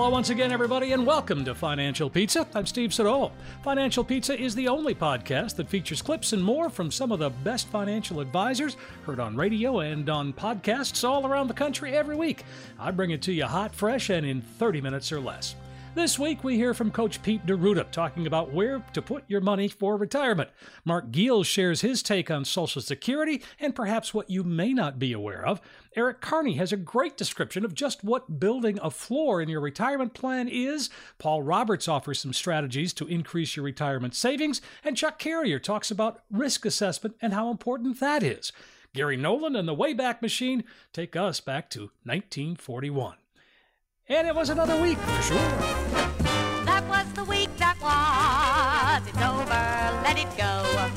Hello, once again, everybody, and welcome to Financial Pizza. I'm Steve Siddall. Financial Pizza is the only podcast that features clips and more from some of the best financial advisors heard on radio and on podcasts all around the country every week. I bring it to you hot, fresh, and in 30 minutes or less. This week, we hear from Coach Pete D'Arruda talking about where to put your money for retirement. Mark Giel shares his take on Social Security and perhaps what you may not be aware of. Eric Kearney has a great description of just what building a floor in your retirement plan is. Paul Roberts offers some strategies to increase your retirement savings. And Chuck Carrier talks about risk assessment and how important that is. Gary Nolan and the Wayback Machine take us back to 1941. And it was another week for sure. That was the week that was. It's over, let it go.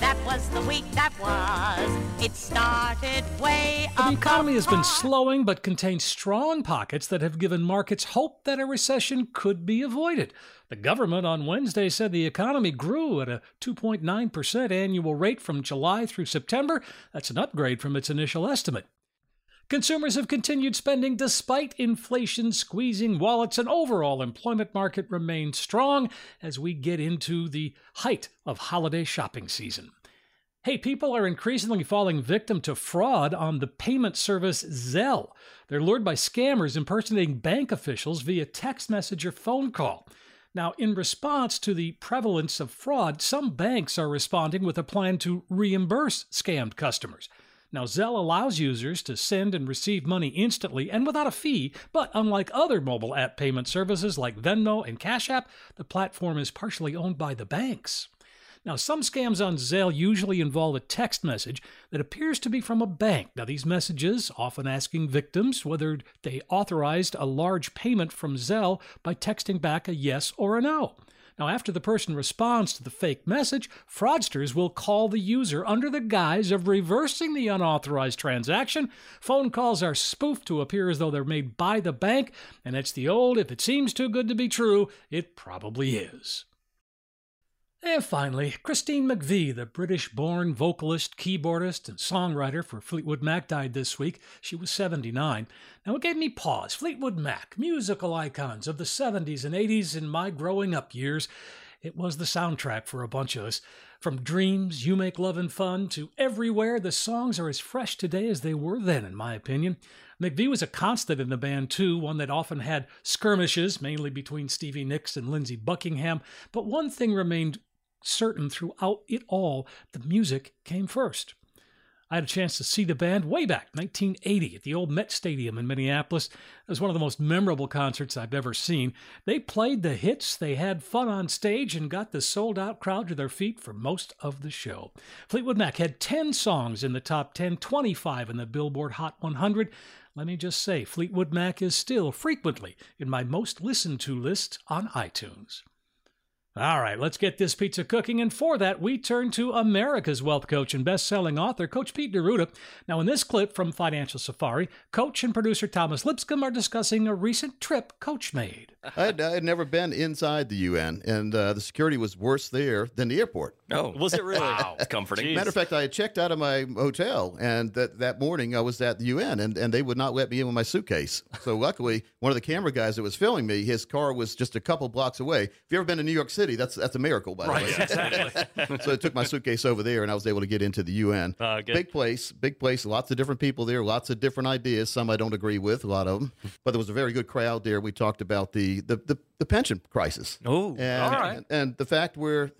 That was the week that was. It started way up. The economy has been slowing but contains strong pockets that have given markets hope that a recession could be avoided. The government on Wednesday said the economy grew at a 2.9% annual rate from July through September. That's an upgrade from its initial estimate. Consumers have continued spending despite inflation squeezing wallets, and overall employment market remains strong as we get into the height of holiday shopping season. Hey, people are increasingly falling victim to fraud on the payment service Zelle. They're lured by scammers impersonating bank officials via text message or phone call. Now, in response to the prevalence of fraud, some banks are responding with a plan to reimburse scammed customers. Now, Zelle allows users to send and receive money instantly and without a fee, but unlike other mobile app payment services like Venmo and Cash App, the platform is partially owned by the banks. Now, some scams on Zelle usually involve a text message that appears to be from a bank. Now, these messages often asking victims whether they authorized a large payment from Zelle by texting back a yes or a no. Now, after the person responds to the fake message, fraudsters will call the user under the guise of reversing the unauthorized transaction. Phone calls are spoofed to appear as though they're made by the bank, and it's the old if it seems too good to be true, it probably is. And finally, Christine McVie, the British born vocalist, keyboardist, and songwriter for Fleetwood Mac, died this week. She was 79. Now, it gave me pause. Fleetwood Mac, musical icons of the 70s and 80s in my growing up years. It was the soundtrack for a bunch of us. From Dreams, You Make Lovin' Fun to Everywhere, the songs are as fresh today as they were then, in my opinion. McVie was a constant in the band, too, one that often had skirmishes, mainly between Stevie Nicks and Lindsey Buckingham. But one thing remained certain throughout it all the music came first. I had a chance to see the band way back, 1980, at the old Met Stadium in Minneapolis. It was one of the most memorable concerts I've ever seen. They played the hits, they had fun on stage, and got the sold out crowd to their feet for most of the show. Fleetwood Mac had 10 songs in the top 10, 25 in the Billboard Hot 100. Let me just say, Fleetwood Mac is still frequently in my most listened to list on iTunes. All right, let's get this pizza cooking. And for that, we turn to America's wealth coach and best selling author, Coach Pete D'Arruda. Now, in this clip from Financial Safari, Coach and producer Thomas Lipscomb are discussing a recent trip Coach made. I had, I had never been inside the UN, and uh, the security was worse there than the airport. Oh, was it really? wow, it's comforting. Matter of fact, I had checked out of my hotel, and that, that morning I was at the UN, and, and they would not let me in with my suitcase. So luckily, one of the camera guys that was filming me, his car was just a couple blocks away. If you ever been to New York City, that's that's a miracle, by the Right, way. exactly. so I took my suitcase over there, and I was able to get into the UN. Uh, big place, big place. Lots of different people there. Lots of different ideas. Some I don't agree with. A lot of them, but there was a very good crowd there. We talked about the the the, the pension crisis. Oh, and, all right. and, and the fact where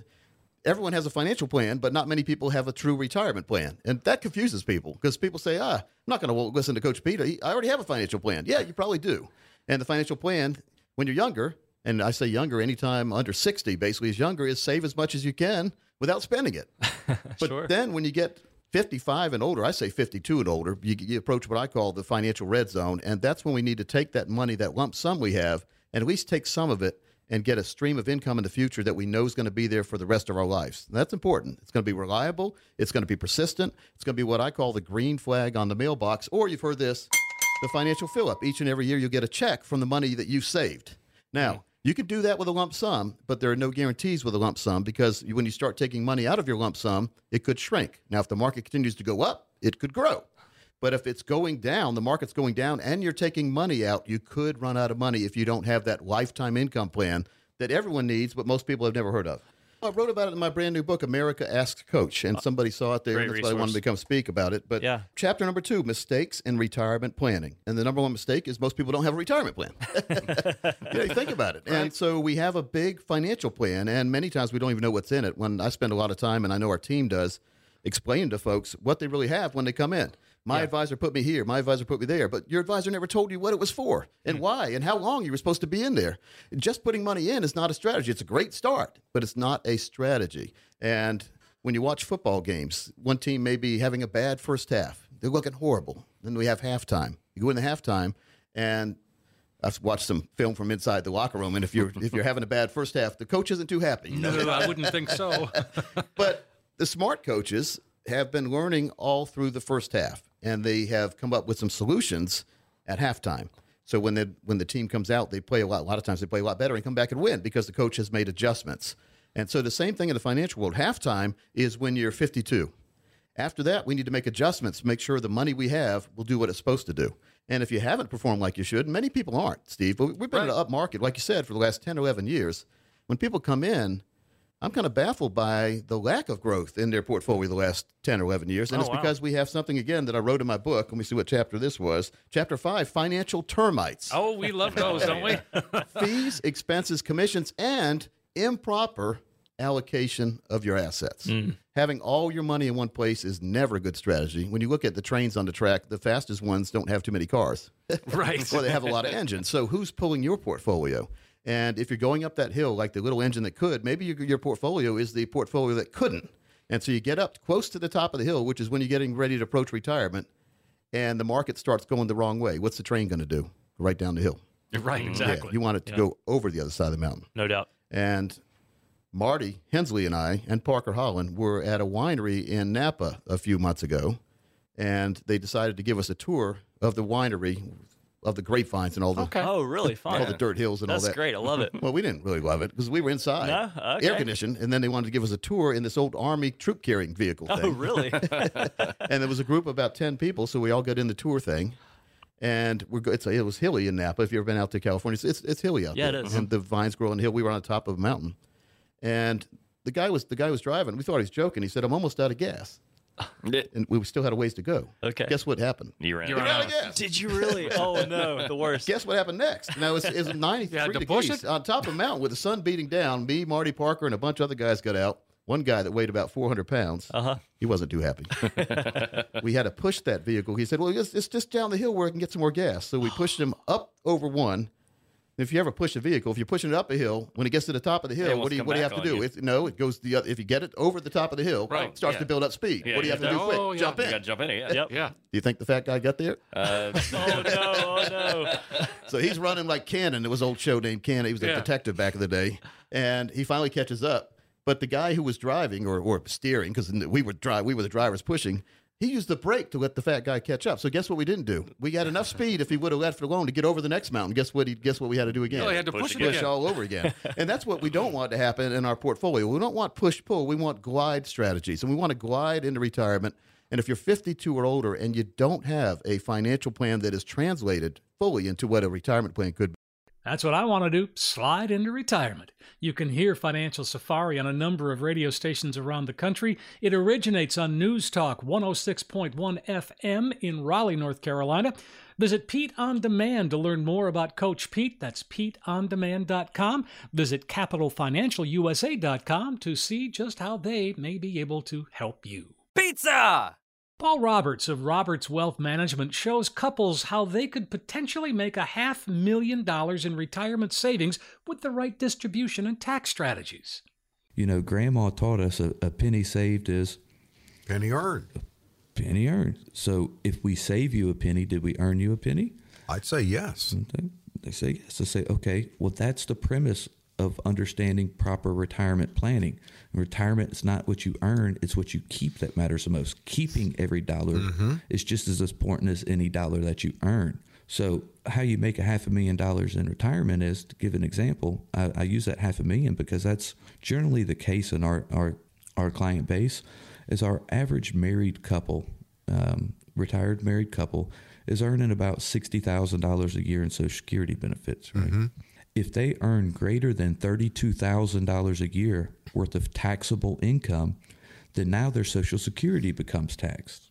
everyone has a financial plan, but not many people have a true retirement plan, and that confuses people because people say, "Ah, I'm not going to listen to Coach Peter. I already have a financial plan." Yeah, you probably do. And the financial plan, when you're younger, and I say younger, anytime under 60, basically is younger, is save as much as you can without spending it. But Sure. then when you get 55 and older, I say 52 and older, you, you approach what I call the financial red zone. And that's when we need to take that money, that lump sum we have, and at least take some of it and get a stream of income in the future that we know is going to be there for the rest of our lives. And that's important. It's going to be reliable, it's going to be persistent, it's going to be what I call the green flag on the mailbox, or you've heard this the financial fill up. Each and every year, you'll get a check from the money that you've saved. Now, you can do that with a lump sum, but there are no guarantees with a lump sum because when you start taking money out of your lump sum, it could shrink. Now, if the market continues to go up, it could grow. But if it's going down, the market's going down, and you're taking money out, you could run out of money if you don't have that lifetime income plan that everyone needs, but most people have never heard of. I wrote about it in my brand new book, America Asks Coach, and uh, somebody saw it there, Great and that's why I wanted to come speak about it. But Yeah. chapter number two, mistakes in retirement planning. And the number one mistake is most people don't have a retirement plan. you know, you think about it. And so we have a big financial plan, and many times we don't even know what's in it. When I spend a lot of time, and I know our team does, explaining to folks what they really have when they come in. My advisor put me here. My advisor put me there. But your advisor never told you what it was for and mm. why and how long you were supposed to be in there. Just putting money in is not a strategy. It's a great start, but it's not a strategy. And when you watch football games, one team may be having a bad first half. They're looking horrible. Then we have halftime. You go into halftime, and I've watched some film from inside the locker room. And if you're if you're having a bad first half, the coach isn't too happy. No, I wouldn't think so. But the smart coaches have been learning all through the first half, and they have come up with some solutions at halftime. So when the when the team comes out, they play a lot. A lot of times they play a lot better and come back and win because the coach has made adjustments. And so the same thing in the financial world. Halftime is when you're 52. After that, we need to make adjustments, make sure the money we have will do what it's supposed to do. And if you haven't performed like you should, many people aren't, Steve, but we've been in an up market, like you said, for the last 10 or 11 years. When people come in, I'm kind of baffled by the lack of growth in their portfolio the last 10 or 11 years. And Oh, it's wow. because we have something, again, that I wrote in my book. Let me see what chapter this was. Chapter five financial termites Oh, we love those, don't we? fees, expenses, commissions, and improper allocation of your assets. Hmm. Having all your money in one place is never a good strategy. When you look at the trains on the track, the fastest ones don't have too many cars. Right. or they have a lot of engines. So who's pulling your portfolio? And if you're going up that hill like the little engine that could, maybe your, your portfolio is the portfolio that couldn't. And so you get up close to the top of the hill, which is when you're getting ready to approach retirement, and the market starts going the wrong way. What's the train going to do? Right down the hill. Right, mm-hmm. exactly. Yeah, you want it to go over the other side of the mountain. No doubt. And Marty Hensley and I and Parker Holland were at a winery in Napa a few months ago, and they decided to give us a tour of the winery, of the grapevines and all the Okay. Oh, really fun. all the dirt hills and That's all that. great. I love it. Well, we didn't really love it because we were inside, No? Okay. air conditioned, and then they wanted to give us a tour in this old army troop carrying vehicle Oh, thing. really? and there was a group of about 10 people so we all got in the tour thing and we're go- it's it was hilly in Napa if you've ever been out to California it's, it's, it's hilly out Yeah, it there is. and the vines grow on the hill we were on the top of a mountain and the guy was the guy was driving we thought he was joking he said I'm almost out of gas and we still had a ways to go Okay. guess what happened You ran. You're ran out of gas Did you really? Oh no, the worst. Guess what happened next? Now it's, it's 93 had to push degrees it? on top of a mountain with the sun beating down. Me, Marty Parker, and a bunch of other guys got out. One guy that weighed about 400 pounds. Uh-huh. He wasn't too happy. we had to push that vehicle. He said, "Well, it's, it's just down the hill where I can get some more gas." So we pushed him up over one. If you ever push a vehicle, if you're pushing it up a hill, when it gets to the top of the hill, what do you what do you have to do? you. It, no, it goes the other. If you get it over the top of the hill, Right, it starts yeah. to build up speed. Yeah, what do you have to do oh, quick? yeah. Jump You in. got to jump in it. Yeah. Yep. Yeah. Do you think the fat guy got there? Uh, oh no! Oh no! So he's running like Cannon. It was an old show named Cannon. He was a Yeah. detective back in the day, and he finally catches up. But the guy who was driving or, or steering, because we were dri- we were the drivers pushing, he used the brake to let the fat guy catch up. So guess what we didn't do? We got enough speed if he would have left it alone to get over the next mountain. Guess what? He guess what we had to do again? Oh, he had to Push push, it again. push all over again. and that's what we don't want to happen in our portfolio. We don't want push pull. We want glide strategies, and we want to glide into retirement. And if you're 52 or older and you don't have a financial plan that is translated fully into what a retirement plan could be. That's what I want to do slide into retirement. You can hear Financial Safari on a number of radio stations around the country. It originates on News Talk 106.1 FM in Raleigh, North Carolina. Visit Pete On Demand to learn more about Coach Pete. That's PeteOnDemand.com. Visit CapitalFinancialUSA.com to see just how they may be able to help you. Pizza. Paul Roberts of Roberts Wealth Management shows couples how they could potentially make a half million dollars in retirement savings with the right distribution and tax strategies. You know, Grandma taught us a, a penny saved is Penny earned. penny earned. So if we save you a penny, did we earn you a penny? I'd say yes. They say yes. I say, okay, well, that's the premise of understanding proper retirement planning. Retirement is not what you earn, it's what you keep that matters the most. Keeping every dollar is just as important as any dollar that you earn. So, how you make a half a million dollars in retirement is to give an example. I, I use that half a million because that's generally the case in our, our, our client base. Is our average married couple, um, retired married couple, is earning about $60,000 a year in Social Security benefits, right? If they earn greater than $32,000 a year worth of taxable income, then now their Social Security becomes taxed.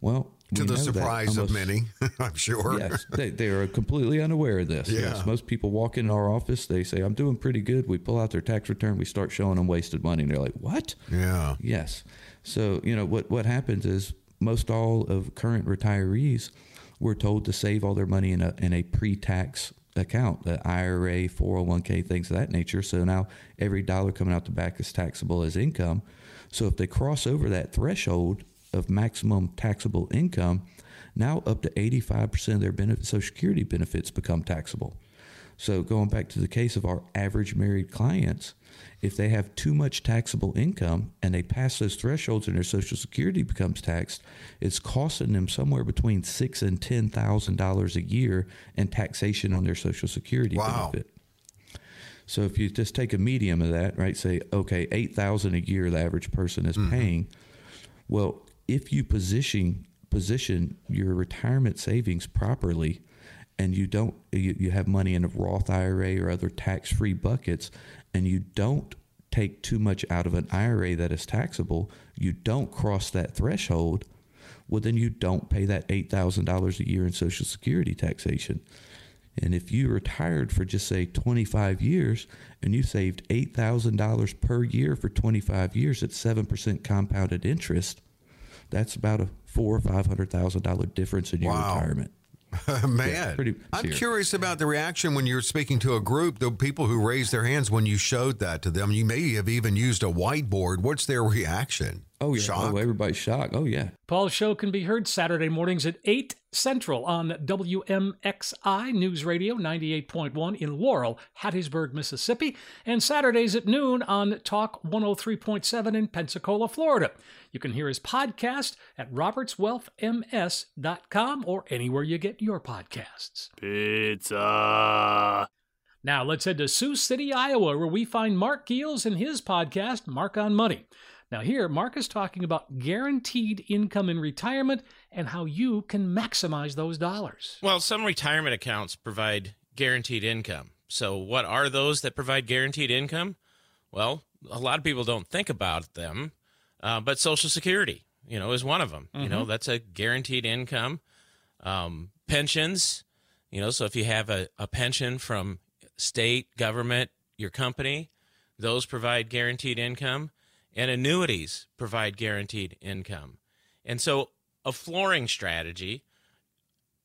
Well, To the surprise of many, I'm sure. Yes, they, they are completely unaware of this. Yeah. Yes, most people walk in our office, they say, I'm doing pretty good. We pull out their tax return, we start showing them wasted money, and they're like, What? Yeah. Yes. So, you know, what, what happens is most all of current retirees were told to save all their money in a, in a pre tax account, the IRA, 401k, things of that nature. So now every dollar coming out the back is taxable as income. So if they cross over that threshold of maximum taxable income, now up to 85% of their benefit, Social Security benefits become taxable. So going back to the case of our average married clients, if they have too much taxable income and they pass those thresholds and their Social Security becomes taxed, it's costing them somewhere between six and ten thousand dollars a year in taxation on their Social Security Wow. benefit. So if you just take a medium of that, right? Say, okay, eight thousand a year the average person is mm-hmm. paying. Well, if you position position your retirement savings properly, and you don't you, you have money in a Roth IRA or other tax free buckets, and you don't take too much out of an IRA that is taxable, you don't cross that threshold. Well, then you don't pay that eight thousand dollars a year in Social Security taxation. And if you retired for just say 25 years and you saved $8,000 per year for 25 years at 7% compounded interest, that's about a four or $500,000 difference in your Wow. retirement. Man, pretty I'm serious. curious about the reaction when you're speaking to a group, the people who raised their hands when you showed that to them. You may have even used a whiteboard. What's their reaction? Oh, yeah. Oh, shock? Oh, everybody's shocked. Oh, yeah. Paul's show can be heard Saturday mornings at 8 Central on WMXI News Radio 98.1 in Laurel, Hattiesburg, Mississippi, and Saturdays at noon on Talk 103.7 in Pensacola, Florida. You can hear his podcast at robertswealthms.com or anywhere you get your podcasts. Pizza. Now let's head to Sioux City, Iowa, where we find Mark Geels and his podcast, Mark on Money. Now, here, Mark is talking about guaranteed income in retirement and how you can maximize those dollars. Well, some retirement accounts provide guaranteed income. So, what are those that provide guaranteed income? Well, a lot of people don't think about them, uh, but Social Security, you know, is one of them. You know, that's a guaranteed income. Um, pensions, you know, so if you have a, a pension from state, government, your company, those provide guaranteed income. And annuities provide guaranteed income. And so, a flooring strategy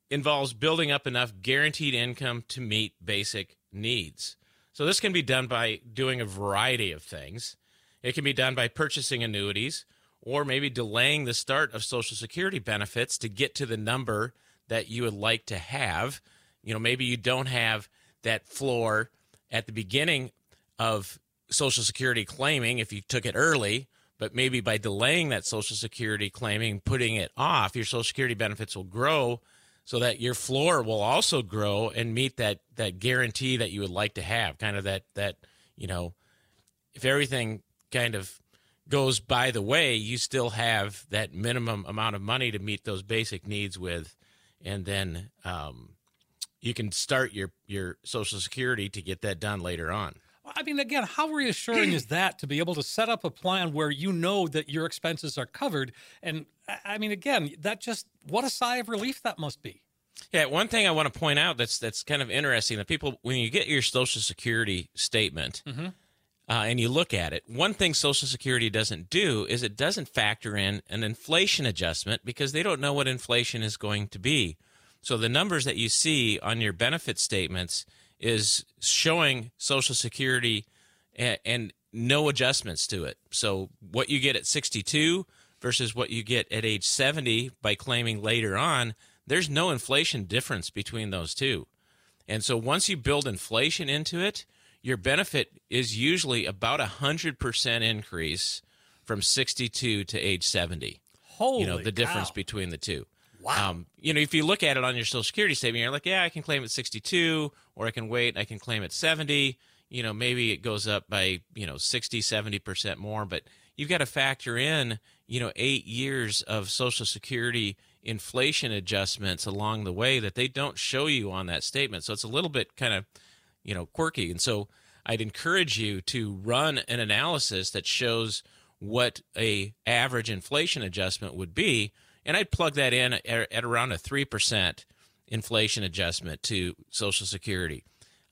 involves building up enough guaranteed income to meet basic needs. So this can be done by doing a variety of things. It can be done by purchasing annuities or maybe delaying the start of social security benefits to get to the number that you would like to have. You know, maybe you don't have that floor at the beginning of social security claiming if you took it early, but maybe by delaying that social security claiming, putting it off, your social security benefits will grow so that your floor will also grow and meet that that guarantee that you would like to have kind of that that you know if everything kind of goes by the way you still have that minimum amount of money to meet those basic needs with and then um, you can start your your social security to get that done later on I mean, again, how reassuring is that to be able to set up a plan where you know that your expenses are covered? And I- mean, again, that just what a sigh of relief that must be. Yeah, one thing I want to point out that's that's kind of interesting that people when you get your Social Security statement uh, and you look at it, one thing Social Security doesn't do is it doesn't factor in an inflation adjustment because they don't know what inflation is going to be. So the numbers that you see on your benefit statements is showing Social Security and, and no adjustments to it. So what you get at 62 versus what you get at age 70 by claiming later on, there's no inflation difference between those two. And so once you build inflation into it, your benefit is usually about a 100% increase from 62 to age 70. Holy you know, the difference cow. between the two. Wow. Um, you know, if you look at it on your Social Security statement, you're like, yeah, I can claim at 62, or I can wait, I can claim at 70. You know, maybe it goes up by, you know, 60, 70% more, but you've got to factor in, you know, eight years of Social Security inflation adjustments along the way that they don't show you on that statement. So it's a little bit kind of, you know, quirky. And so I'd encourage you to run an analysis that shows what a average inflation adjustment would be and I'd plug that in at, at around a 3% inflation adjustment to Social Security.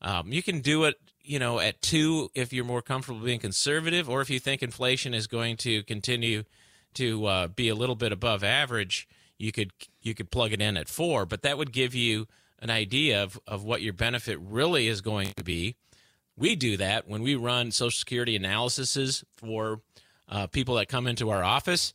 Um, you can do it, you know, at two if you're more comfortable being conservative, or if you think inflation is going to continue to uh, be a little bit above average, you could you could plug it in at four. But that would give you an idea of, of what your benefit really is going to be. We do that when we run Social Security analyses for uh, people that come into our office.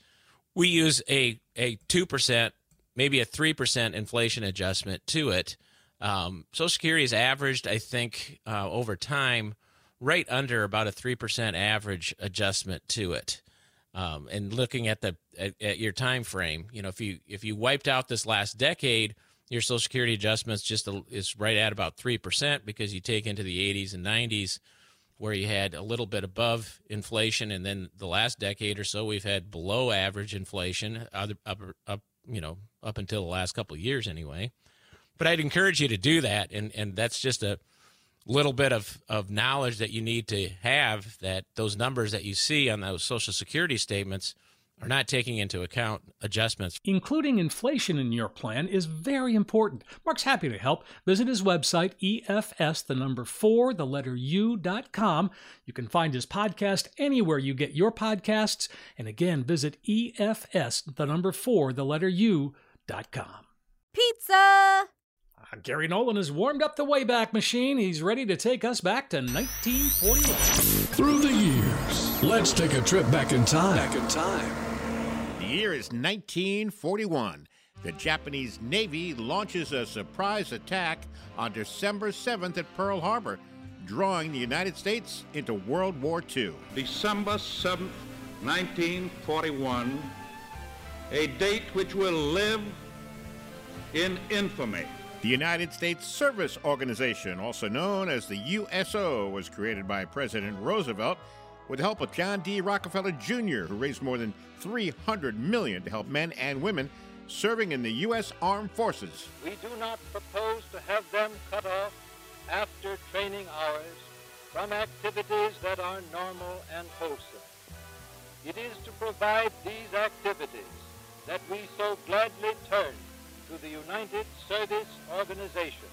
We use a a two percent, maybe a three percent inflation adjustment to it. Um, Social Security is averaged, I think, uh, over time, right under about a three percent average adjustment to it. Um, and looking at the at, at your time frame, you know, if you if you wiped out this last decade, your Social Security adjustments just a, is right at about three percent because you take into the 80s and 90s where you had a little bit above inflation, and then the last decade or so we've had below average inflation, up, up, up you know, up until the last couple of years anyway. But I'd encourage you to do that, and and that's just a little bit of of knowledge that you need to have that those numbers that you see on those Social Security statements are not taking into account adjustments. Including inflation in your plan is very important. Mark's happy to help. Visit his website, EFS, the number four, the letter U dot com. You can find his podcast anywhere you get your podcasts. And again, visit EFS, the number four, the letter U dot com. Pizza! Uh, Gary Nolan has warmed up the Wayback Machine. He's ready to take us back to 1941. Through the years, let's take a trip back in time. Back in time. The year is 1941. The Japanese Navy launches a surprise attack on December 7th at Pearl Harbor, drawing the United States into World War II. December 7th, 1941, a date which will live in infamy. The United States Service Organization, also known as the USO, was created by President Roosevelt with the help of John D. Rockefeller Jr., who raised more than 300 million to help men and women serving in the U.S. Armed Forces. We do not propose to have them cut off after training hours from activities that are normal and wholesome. It is to provide these activities that we so gladly turn to the United Service Organization.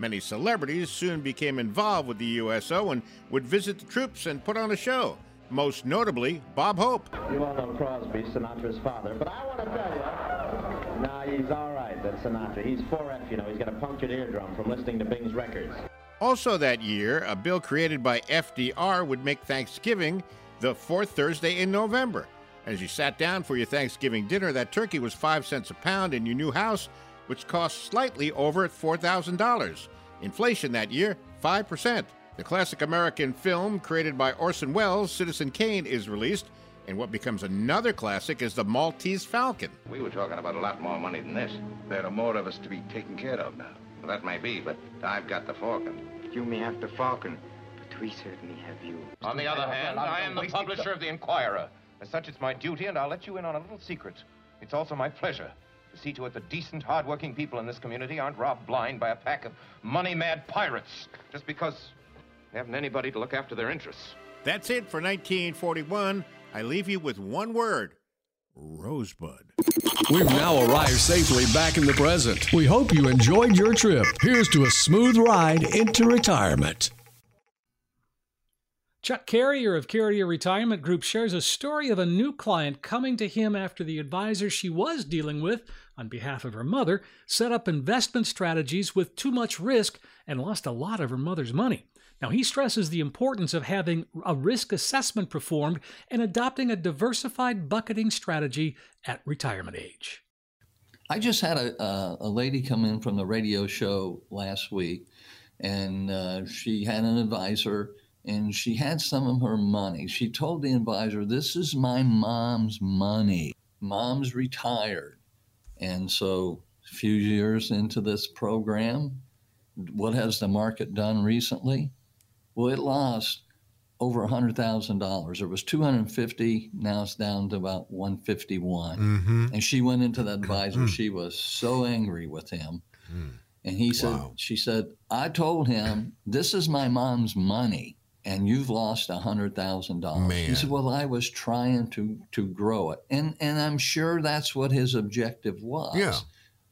Many celebrities soon became involved with the USO and would visit the troops and put on a show. Most notably, Bob Hope. You all know Crosby, Sinatra's father, but I want to tell you, nah, he's all right, that Sinatra. He's 4F, you know. He's got a punctured eardrum from listening to Bing's records. Also that year, a bill created by FDR would make Thanksgiving the fourth Thursday in November. As you sat down for your Thanksgiving dinner, that turkey was five cents a pound in your new house, which cost slightly over $4,000. Inflation that year, 5%. The classic American film created by Orson Welles, Citizen Kane, is released, and what becomes another classic is The Maltese Falcon. We were talking about a lot more money than this. There are more of us to be taken care of now. Well, that may be, but I've got the Falcon. You may have the Falcon, but we certainly have you. On the other hand, I am the publisher of the Inquirer. As such, it's my duty, and I'll let you in on a little secret. It's also my pleasure to see to it that decent, hard-working people in this community aren't robbed blind by a pack of money-mad pirates just because they haven't anybody to look after their interests. That's it for 1941. I leave you with one word Rosebud. We've now arrived safely back in the present. We hope you enjoyed your trip. Here's to a smooth ride into retirement. Chuck Carrier of Carrier Retirement Group shares a story of a new client coming to him after the advisor she was dealing with, on behalf of her mother, set up investment strategies with too much risk and lost a lot of her mother's money. Now, he stresses the importance of having a risk assessment performed and adopting a diversified bucketing strategy at retirement age. I just had a, a, lady come in from the radio show last week, and uh, she had an advisor and she had some of her money. She told the advisor, This is my mom's money. Mom's retired. And so, a few years into this program, what has the market done recently? Well, it lost over $100,000. It was 250, now it's down to about 151. Mhm. And she went into the advisor. she was so angry with him. And he said, Wow. she said, I told him, this is my mom's money and you've lost a hundred thousand dollars. He said, well, I was trying to, to grow it. And, and I'm sure that's what his objective was. Yeah.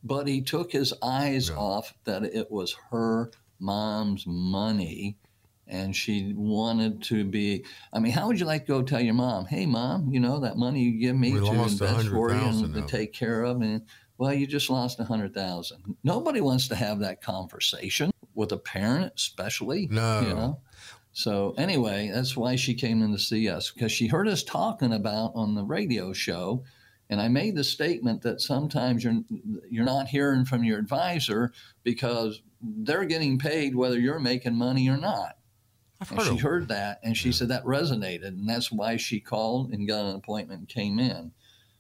But he took his eyes off that it was her mom's money and she wanted to be I mean, how would you like to go tell your mom, hey mom, you know that money you give me We to invest for you and to take care of and well, you just lost a hundred thousand. Nobody wants to have that conversation with a parent, especially. No. You know? So anyway, that's why she came in to see us because she heard us talking about on the radio show, and I made the statement that sometimes you're you're not hearing from your advisor because they're getting paid whether you're making money or not. and heard she of- heard that, and she said that resonated, and that's why she called and got an appointment and came in.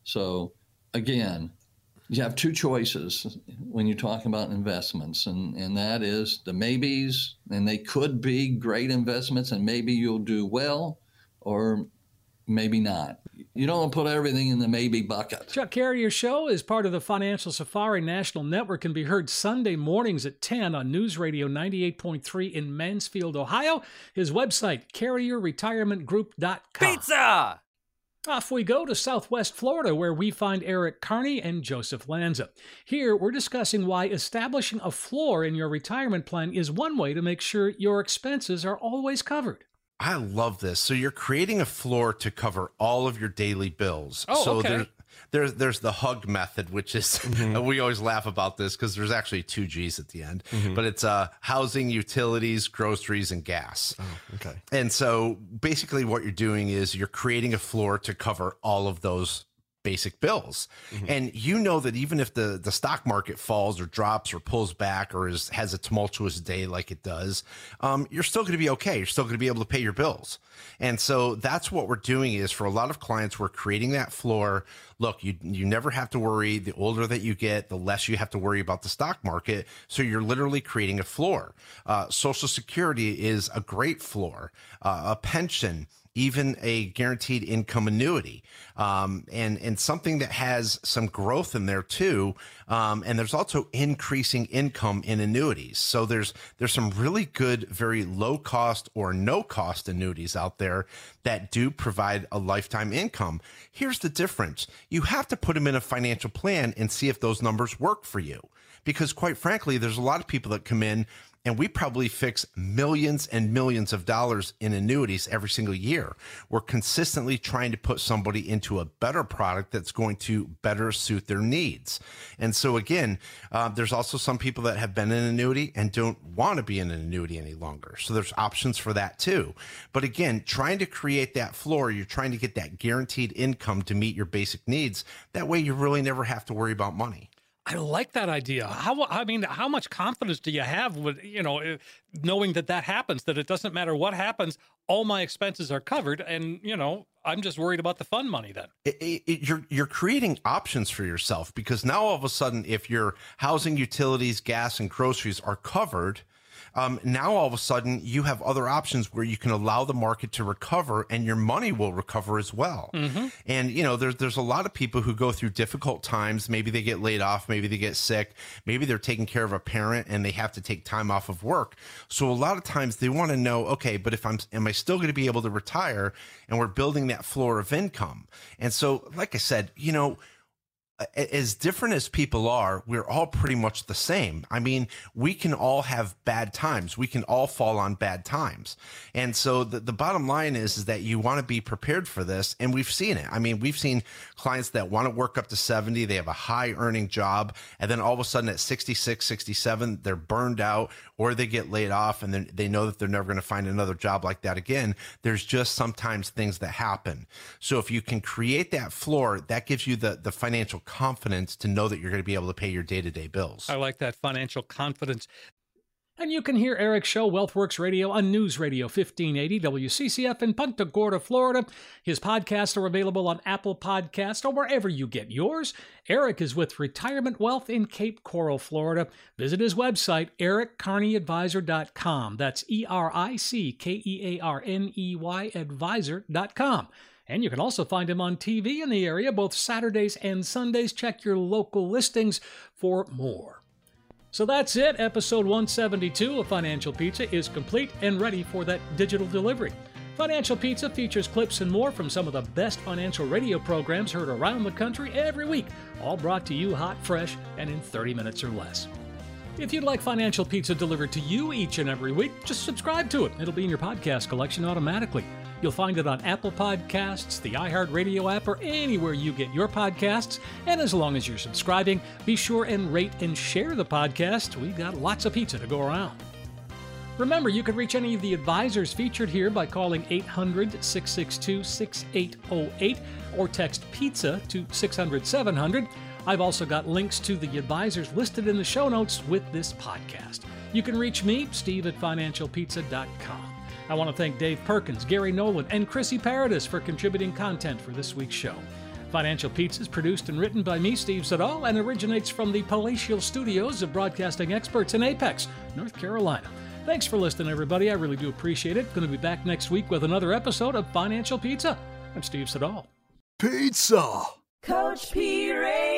So again, you have two choices when you're talking about investments, and, and that is the maybes, and they could be great investments, and maybe you'll do well, or maybe not. You don't want to put everything in the maybe bucket. Chuck Carrier Show is part of the Financial Safari National Network and be heard Sunday mornings at 10 on News Radio 98.3 in Mansfield, Ohio. His website, carrierretirementgroup.com. Pizza! Off we go to Southwest Florida, where we find Eric Kearney and Joseph Lanza. Here, we're discussing why establishing a floor in your retirement plan is one way to make sure your expenses are always covered. I love this. So you're creating a floor to cover all of your daily bills. Oh, so okay. There's there's the hug method, which is we always laugh about this because there's actually two G's at the end, but it's uh housing, utilities, groceries, and gas. okay. And so basically, what you're doing is you're creating a floor to cover all of those basic bills. And you know that even if the the stock market falls or drops or pulls back or is has a tumultuous day like it does, um, you're still going to be okay. You're still going to be able to pay your bills. And so that's what we're doing is for a lot of clients, we're creating that floor. Look, you you never have to worry. The older that you get, the less you have to worry about the stock market. So you're literally creating a floor. Uh, Social Security is a great floor. Uh, a pension even a guaranteed income annuity, um, and and something that has some growth in there too. Um, and there's also increasing income in annuities. So there's there's some really good, very low cost or no cost annuities out there that do provide a lifetime income. Here's the difference: you have to put them in a financial plan and see if those numbers work for you. Because quite frankly, there's a lot of people that come in and we probably fix millions and millions of dollars in annuities every single year. We're consistently trying to put somebody into a better product that's going to better suit their needs. And so, again, uh, there's also some people that have been in an annuity and don't want to be in an annuity any longer. So, there's options for that too. But again, trying to create that floor, you're trying to get that guaranteed income to meet your basic needs. That way, you really never have to worry about money. I like that idea. How I mean, how much confidence do you have with you know eh, knowing that that happens? That it doesn't matter what happens, all my expenses are covered, and you know I'm just worried about the fun money then. it, it, you're you're creating options for yourself because now all of a sudden, if your housing, utilities, gas, and groceries are covered, um, now all of a sudden you have other options where you can allow the market to recover and your money will recover as well. And you know, there's there's a lot of people who go through difficult times. Maybe they get laid off, maybe they get sick, maybe they're taking care of a parent and they have to take time off of work. So a lot of times they want to know, okay, but if I'm am I still going to be able to retire? And we're building that floor of income. And so, like I said, you know, as different as people are, we're all pretty much the same. I mean, we can all have bad times. We can all fall on bad times. And so the, the bottom line is, is that you want to be prepared for this. And we've seen it. I mean, we've seen clients that want to work up to 70, they have a high earning job. And then all of a sudden at 66, 67, they're burned out or they get laid off and then they know that they're never going to find another job like that again. There's just sometimes things that happen. So if you can create that floor, that gives you the, the financial confidence to know that you're going to be able to pay your day to day bills. I like that financial confidence. And you can hear Eric's show, WealthWorks Radio, on News Radio 1580 WCCF in Punta Gorda, Florida. His podcasts are available on Apple Podcast or wherever you get yours. Eric is with Retirement Wealth in Cape Coral, Florida. Visit his website, erickearneyadvisor.com. That's E R I C K E A R N E Y advisor.com. And you can also find him on TV in the area both Saturdays and Sundays. Check your local listings for more. So that's it. Episode 172 of Financial Pizza is complete and ready for that digital delivery. Financial Pizza features clips and more from some of the best financial radio programs heard around the country every week, all brought to you hot, fresh, and in 30 minutes or less. If you'd like Financial Pizza delivered to you each and every week, just subscribe to it. It'll be in your podcast collection automatically. You'll find it on Apple Podcasts, the iHeartRadio app, or anywhere you get your podcasts. And as long as you're subscribing, be sure and rate and share the podcast. We've got lots of pizza to go around. Remember, you can reach any of the advisors featured here by calling 800 662 6808 or text pizza to 600 700. I've also got links to the advisors listed in the show notes with this podcast. You can reach me, Steve at financialpizza.com. I want to thank Dave Perkins, Gary Nolan, and Chrissy Paradis for contributing content for this week's show. Financial Pizza is produced and written by me, Steve Siddall, and originates from the palatial studios of broadcasting experts in Apex, North Carolina. Thanks for listening, everybody. I really do appreciate it. Going to be back next week with another episode of Financial Pizza. I'm Steve Siddall. Pizza. Coach P Radio.